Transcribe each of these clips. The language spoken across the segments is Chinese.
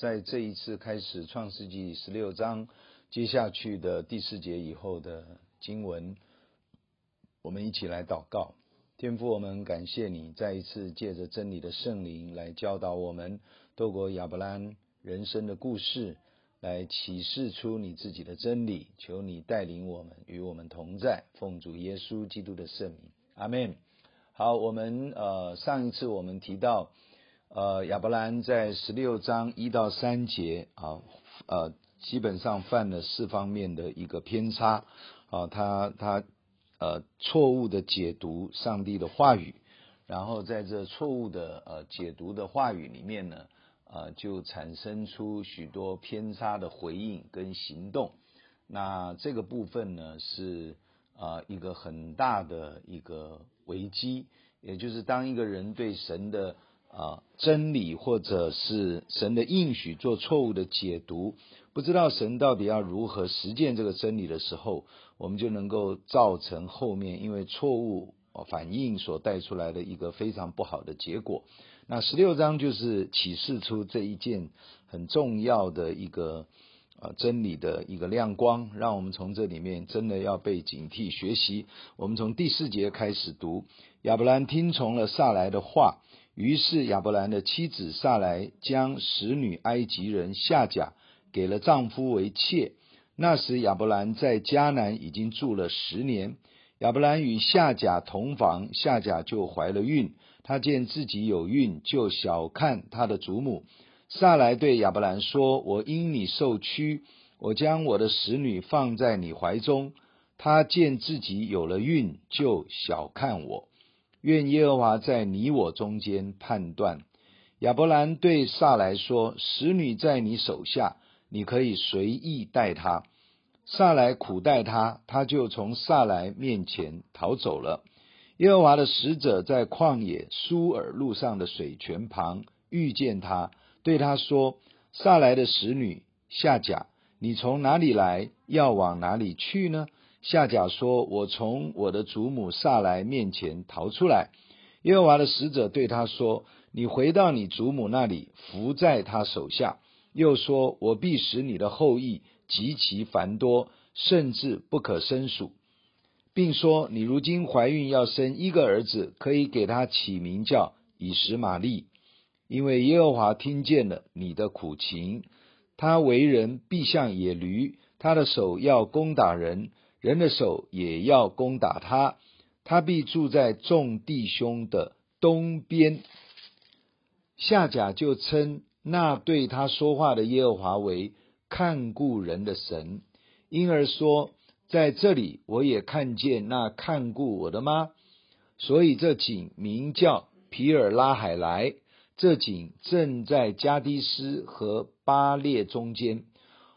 在这一次开始创世纪十六章接下去的第四节以后的经文，我们一起来祷告。天父，我们感谢你再一次借着真理的圣灵来教导我们，透过亚伯兰人生的故事来启示出你自己的真理。求你带领我们，与我们同在，奉主耶稣基督的圣名，阿门。好，我们呃上一次我们提到。呃，亚伯兰在十六章一到三节啊，呃，基本上犯了四方面的一个偏差啊，他他呃错误的解读上帝的话语，然后在这错误的呃解读的话语里面呢，呃，就产生出许多偏差的回应跟行动。那这个部分呢，是呃一个很大的一个危机，也就是当一个人对神的啊，真理或者是神的应许做错误的解读，不知道神到底要如何实践这个真理的时候，我们就能够造成后面因为错误反应所带出来的一个非常不好的结果。那十六章就是启示出这一件很重要的一个啊真理的一个亮光，让我们从这里面真的要被警惕学习。我们从第四节开始读，亚伯兰听从了撒来的话。于是亚伯兰的妻子撒莱将使女埃及人夏甲给了丈夫为妾。那时亚伯兰在迦南已经住了十年。亚伯兰与夏甲同房，夏甲就怀了孕。他见自己有孕，就小看他的祖母。撒莱对亚伯兰说：“我因你受屈，我将我的使女放在你怀中。他见自己有了孕，就小看我。”愿耶和华在你我中间判断。亚伯兰对撒莱说：“使女在你手下，你可以随意待她。”撒莱苦待她，她就从撒莱面前逃走了。耶和华的使者在旷野苏尔路上的水泉旁遇见她，对她说：“撒莱的使女夏甲，你从哪里来？要往哪里去呢？”夏甲说：“我从我的祖母撒莱面前逃出来。”耶和华的使者对他说：“你回到你祖母那里，伏在他手下。”又说：“我必使你的后裔极其繁多，甚至不可胜数，并说：你如今怀孕要生一个儿子，可以给他起名叫以实玛利，因为耶和华听见了你的苦情。他为人必像野驴，他的手要攻打人。”人的手也要攻打他，他必住在众弟兄的东边。夏甲就称那对他说话的耶和华为看顾人的神，因而说，在这里我也看见那看顾我的吗？所以这井名叫皮尔拉海莱。这井正在加低斯和巴列中间。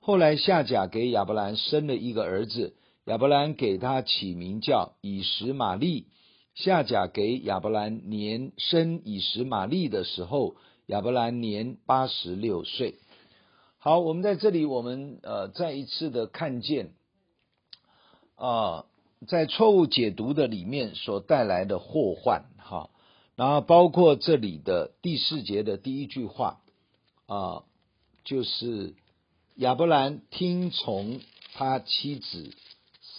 后来夏甲给亚伯兰生了一个儿子。亚伯兰给他起名叫以实玛利。夏甲给亚伯兰年生以实玛利的时候，亚伯兰年八十六岁。好，我们在这里，我们呃再一次的看见啊、在错误解读的里面所带来的祸患哈。然后包括这里的第四节的第一句话啊、就是亚伯兰听从他妻子。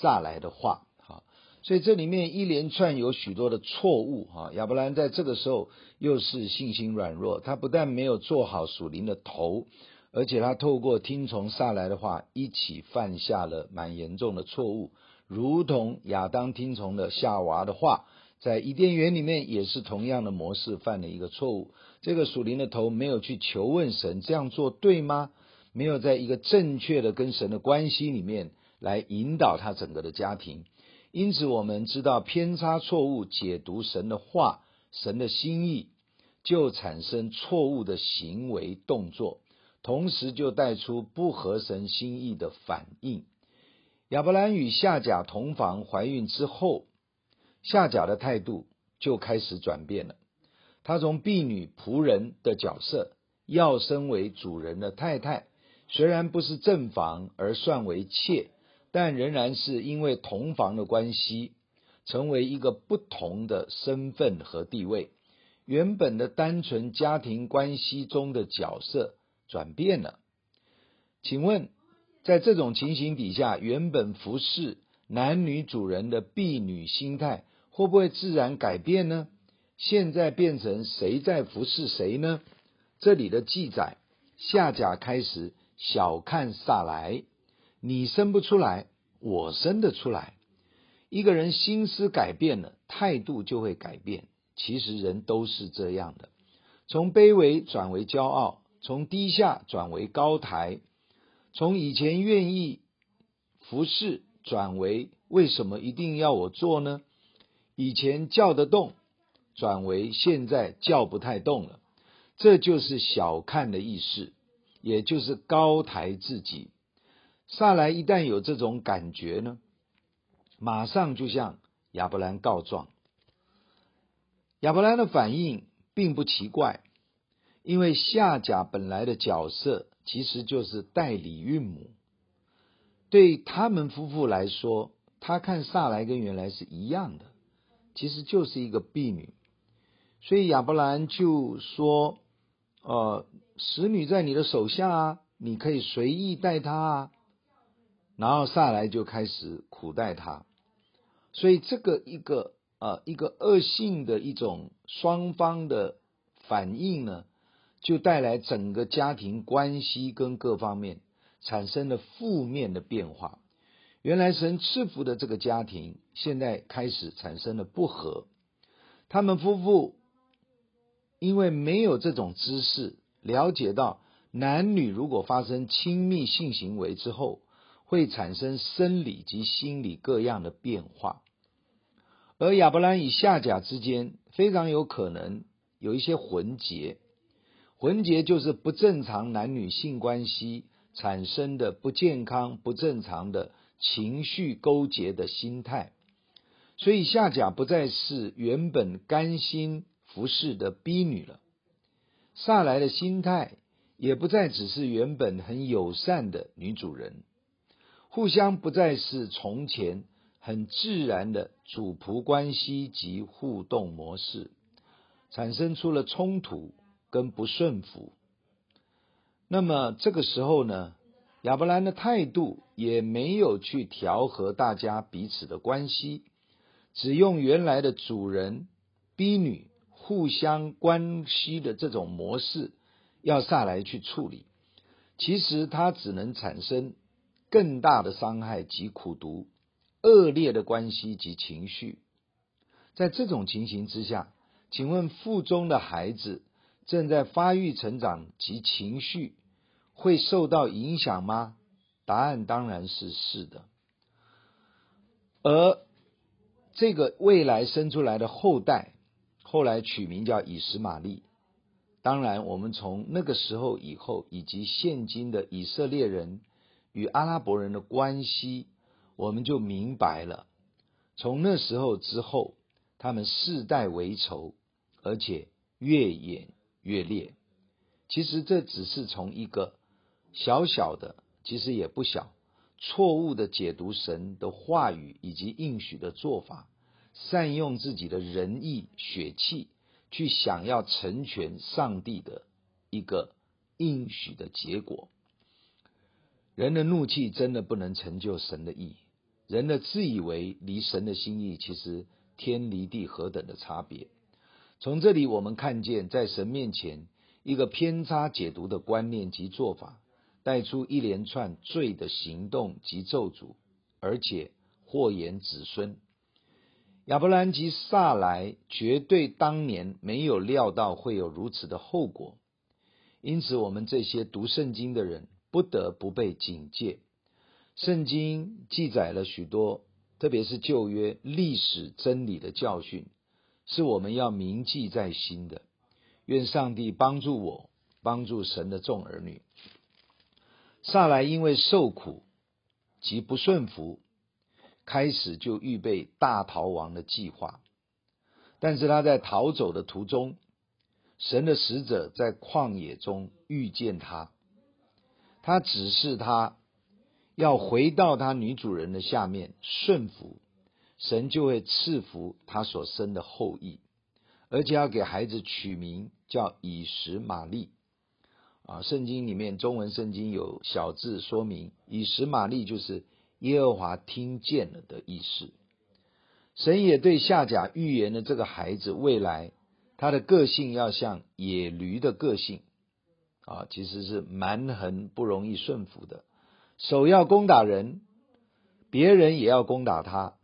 撒来的话，哈，所以这里面一连串有许多的错误，哈。亚伯兰在这个时候又是信心软弱，他不但没有做好属灵的头，而且他透过听从撒来的话，一起犯下了蛮严重的错误，如同亚当听从了夏娃的话，在伊甸园里面也是同样的模式犯了一个错误。这个属灵的头没有去求问神，这样做对吗？没有在一个正确的跟神的关系里面。来引导他整个的家庭，因此我们知道偏差错误解读神的话、神的心意，就产生错误的行为动作，同时就带出不合神心意的反应。亚伯兰与夏甲同房怀孕之后，夏甲的态度就开始转变了，她从婢女仆人的角色，要升为主人的太太，虽然不是正房，而算为妾。但仍然是因为同房的关系，成为一个不同的身份和地位。原本的单纯家庭关系中的角色转变了。请问，在这种情形底下，原本服侍男女主人的婢女心态会不会自然改变呢？现在变成谁在服侍谁呢？这里的记载，夏甲开始小看萨莱，你生不出来，我生得出来。一个人心思改变了，态度就会改变。其实人都是这样的，从卑微转为骄傲，从低下转为高抬，从以前愿意服侍转为为什么一定要我做呢？以前叫得动，转为现在叫不太动了。这就是小看的意思，也就是高抬自己。撒莱一旦有这种感觉呢，马上就向亚伯兰告状。亚伯兰的反应并不奇怪，因为夏甲本来的角色其实就是代理孕母。对他们夫妇来说，他看撒莱跟原来是一样的，其实就是一个婢女。所以亚伯兰就说：“呃，使女在你的手下啊，你可以随意待她啊。”然后撒莱就开始苦待他。所以这个一个呃一个恶性的一种双方的反应呢，就带来整个家庭关系跟各方面产生了负面的变化。原来神赐福的这个家庭，现在开始产生了不和。他们夫妇因为没有这种知识，了解到男女如果发生亲密性行为之后，会产生生理及心理各样的变化。而亚伯兰与夏甲之间非常有可能有一些混结，混结就是不正常男女性关系产生的不健康、不正常的情绪勾结的心态，所以夏甲不再是原本甘心服侍的婢女了，撒莱的心态也不再只是原本很友善的女主人，互相不再是从前。很自然的主仆关系及互动模式，产生出了冲突跟不顺服。那么这个时候呢，亚伯兰的态度也没有去调和大家彼此的关系，只用原来的主人婢女互相关系的这种模式，要下来去处理。其实他只能产生更大的伤害及苦毒。恶劣的关系及情绪，在这种情形之下，请问腹中的孩子正在发育成长及情绪会受到影响吗？答案当然是是的。而这个未来生出来的后代，后来取名叫以实玛利。当然，我们从那个时候以后，以及现今的以色列人与阿拉伯人的关系。我们就明白了，从那时候之后，他们世代为仇，而且越演越烈。其实这只是从一个小小的，其实也不小，错误的解读神的话语以及应许的做法，善用自己的仁义血气，去想要成全上帝的一个应许的结果。人的怒气真的不能成就神的意。人的自以为离神的心意，其实天离地何等的差别。从这里我们看见，在神面前一个偏差解读的观念及做法，带出一连串罪的行动及咒诅，而且祸延子孙。亚伯兰及撒莱绝对当年没有料到会有如此的后果，因此我们这些读圣经的人不得不被警戒。圣经记载了许多，特别是旧约历史真理的教训，是我们要铭记在心的。愿上帝帮助我，帮助神的众儿女。撒莱因为受苦及不顺服，开始就预备大逃亡的计划。但是他在逃走的途中，神的使者在旷野中遇见他，他指示他。要回到他女主人的下面顺服，神就会赐福他所生的后裔，而且要给孩子取名叫以实玛利。啊，圣经里面中文圣经有小字说明，以实玛利就是耶和华听见了的意思。神也对夏甲预言了这个孩子未来他的个性要像野驴的个性，啊，其实是蛮横不容易顺服的，手要攻打人，别人也要攻打他。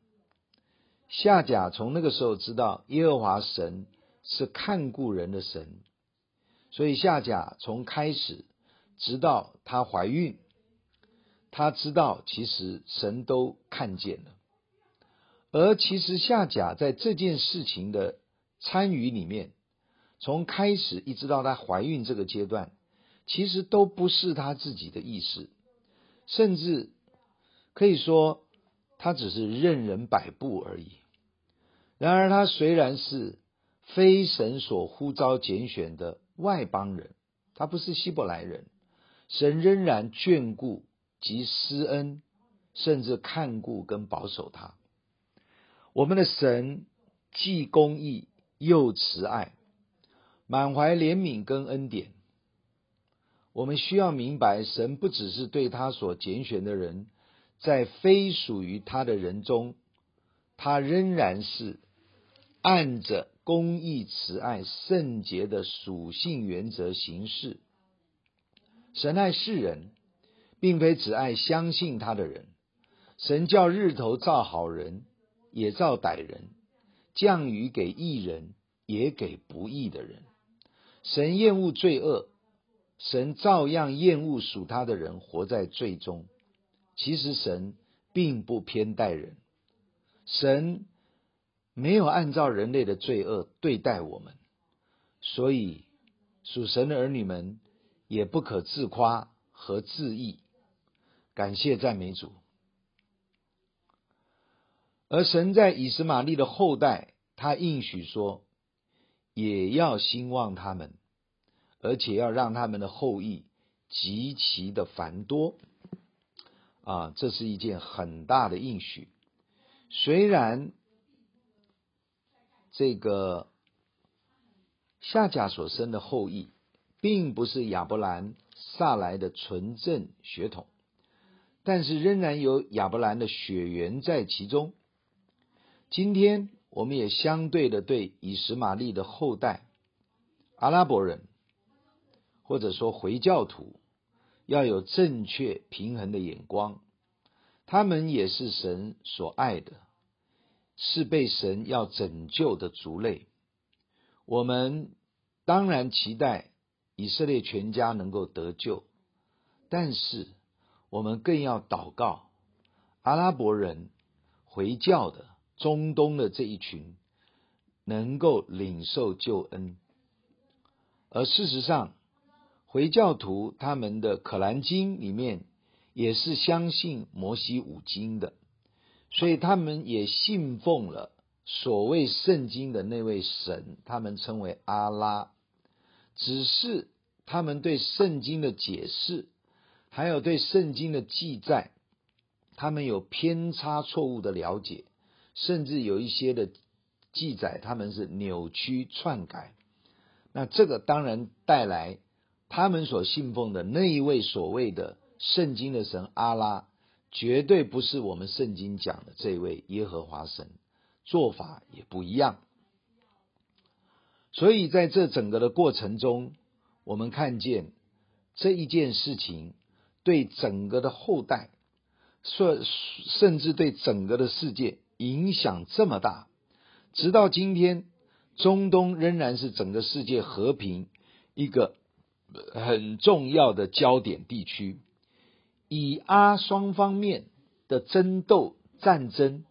夏甲从那个时候知道耶和华神是看顾人的神，所以夏甲从开始直到她怀孕，她知道其实神都看见了。而其实夏甲在这件事情的参与里面，从开始一直到她怀孕这个阶段，其实都不是他自己的意思，甚至可以说他只是任人摆布而已。然而，他虽然是非神所呼召拣选的外邦人，他不是希伯来人，神仍然眷顾及施恩，甚至看顾跟保守他。我们的神既公义又慈爱，满怀怜悯跟恩典。我们需要明白，神不只是对他所拣选的人，在非属于他的人中，他仍然是按着公义、慈爱、圣洁的属性原则行事。神爱世人，并非只爱相信他的人。神叫日头照好人。也照歹人，降雨给义人，也给不义的人。神厌恶罪恶，神照样厌恶属他的人活在罪中。其实神并不偏待人，神没有按照人类的罪恶对待我们，所以属神的儿女们也不可自夸和自义。感谢赞美主。而神在以实玛利的后代，他应许说，也要兴旺他们，而且要让他们的后裔极其的繁多。啊，这是一件很大的应许。虽然这个夏甲所生的后裔，并不是亚伯兰、撒莱的纯正血统，但是仍然有亚伯兰的血缘在其中。今天我们也相对的对以实玛利的后代阿拉伯人，或者说回教徒，要有正确平衡的眼光。他们也是神所爱的，是被神要拯救的族类。我们当然期待以色列全家能够得救，但是我们更要祷告阿拉伯人回教的。中东的这一群能够领受救恩，而事实上，回教徒他们的可兰经里面也是相信摩西五经的，所以他们也信奉了所谓圣经的那位神，他们称为阿拉。只是他们对圣经的解释，还有对圣经的记载，他们有偏差错误的了解。甚至有一些的记载，他们是扭曲篡改。那这个当然带来他们所信奉的那一位所谓的圣经的神阿拉，绝对不是我们圣经讲的这位耶和华神，做法也不一样。所以在这整个的过程中，我们看见这一件事情对整个的后代，甚甚至对整个的世界。影响这么大，直到今天，中东仍然是整个世界和平一个很重要的焦点地区。以阿双方面的争斗战争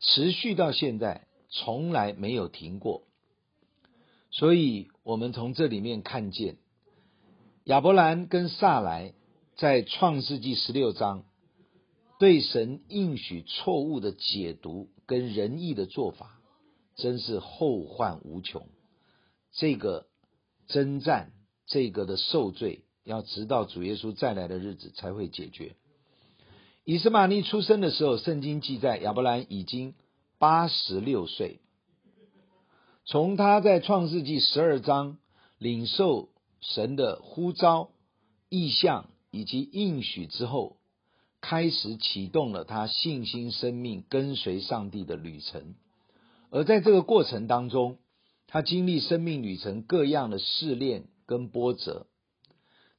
持续到现在，从来没有停过。所以，我们从这里面看见亚伯兰跟撒莱在创世纪十六章。对神应许错误的解读跟仁义的做法，真是后患无穷。这个征战，这个的受罪，要直到主耶稣再来的日子才会解决。以斯玛利出生的时候，圣经记载亚伯兰已经八十六岁。从他在创世纪十二章领受神的呼召、意象以及应许之后，开始启动了他信心生命跟随上帝的旅程。而在这个过程当中，他经历生命旅程各样的试炼跟波折。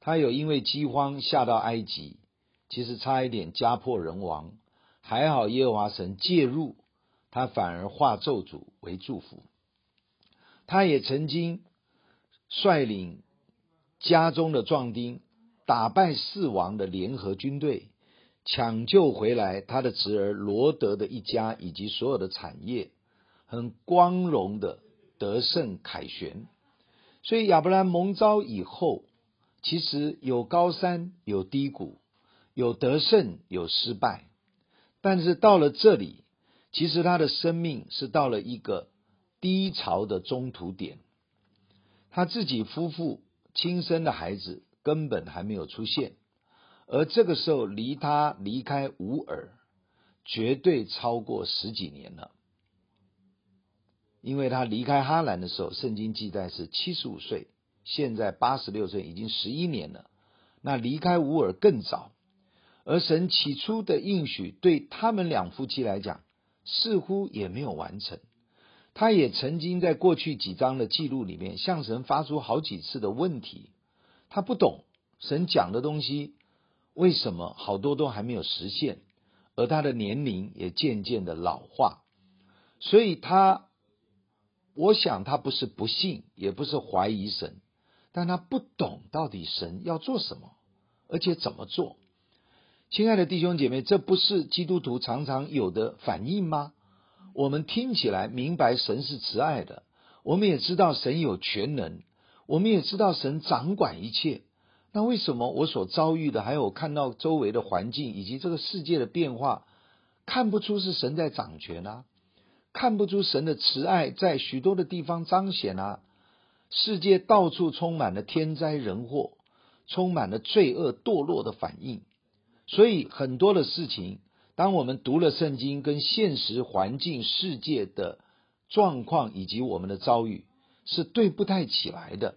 他有因为饥荒下到埃及，其实差一点家破人亡，还好耶和华神介入，他反而化咒诅为祝福。他也曾经率领家中的壮丁，打败四王的联合军队，抢救回来他的侄儿罗德的一家以及所有的产业，很光荣的得胜凯旋。所以亚伯兰蒙召以后，其实有高山，有低谷，有得胜，有失败。但是到了这里，其实他的生命是到了一个。低潮的中途点，他自己夫妇亲生的孩子根本还没有出现，而这个时候离他离开乌尔绝对超过十几年了，因为他离开哈兰的时候，圣经记载是七十五岁，现在八十六岁，已经十一年了。那离开乌尔更早，而神起初的应许对他们两夫妻来讲，似乎也没有完成。他也曾经在过去几章的记录里面向神发出好几次的问题，他不懂神讲的东西为什么好多都还没有实现，而他的年龄也渐渐的老化，所以他，我想他不是不信，也不是怀疑神，但他不懂到底神要做什么，而且怎么做。亲爱的弟兄姐妹，这不是基督徒常常有的反应吗？我们听起来明白神是慈爱的，我们也知道神有全能，我们也知道神掌管一切。那为什么我所遭遇的，还有看到周围的环境以及这个世界的变化，看不出是神在掌权啊？看不出神的慈爱在许多的地方彰显啊？世界到处充满了天灾人祸，充满了罪恶堕落的反应，所以很多的事情。当我们读了圣经，跟现实环境、世界的状况以及我们的遭遇是对不太起来的。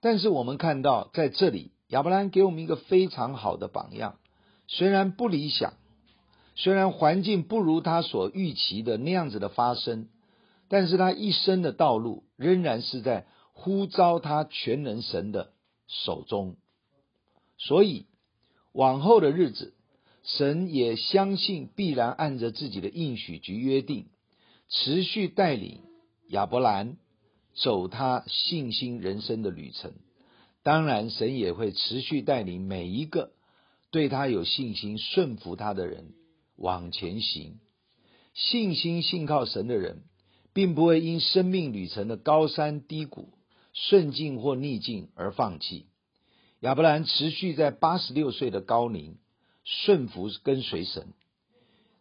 但是我们看到在这里，亚伯兰给我们一个非常好的榜样。虽然不理想，虽然环境不如他所预期的那样子的发生，但是他一生的道路仍然是在呼召他全能神的手中。所以往后的日子。神也相信必然按着自己的应许及约定，持续带领亚伯兰走他信心人生的旅程。当然，神也会持续带领每一个对他有信心、顺服他的人往前行。信心信靠神的人，并不会因生命旅程的高山低谷、顺境或逆境而放弃。亚伯兰持续在八十六岁的高龄。顺服跟随神，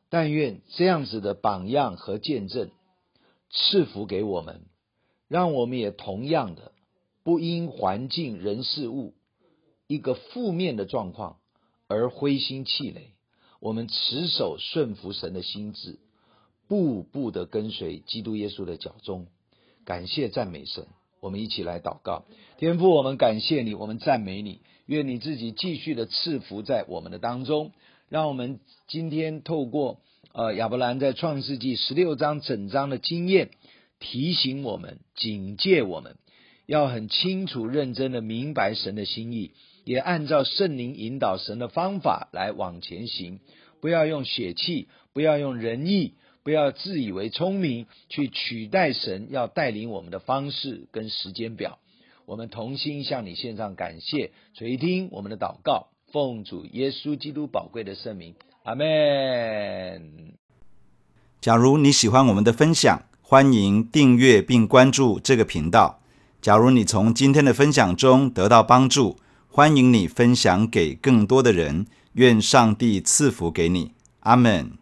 但愿这样子的榜样和见证赐福给我们，让我们也同样的不因环境人事物一个负面的状况而灰心气馁。我们持守顺服神的心志，步步的跟随基督耶稣的脚踪。感谢赞美神，我们一起来祷告。天父，我们感谢你，我们赞美你。愿你自己继续的赐福在我们的当中，让我们今天透过呃亚伯兰在创世纪十六章整章的经验，提醒我们、警戒我们，要很清楚、认真的明白神的心意，也按照圣灵引导神的方法来往前行，不要用血气，不要用仁义，不要自以为聪明去取代神要带领我们的方式跟时间表。我们同心向你献上感谢，垂听我们的祷告，奉主耶稣基督宝贵的圣名，阿门。假如你喜欢我们的分享，欢迎订阅并关注这个频道。假如你从今天的分享中得到帮助，欢迎你分享给更多的人。愿上帝赐福给你，阿门。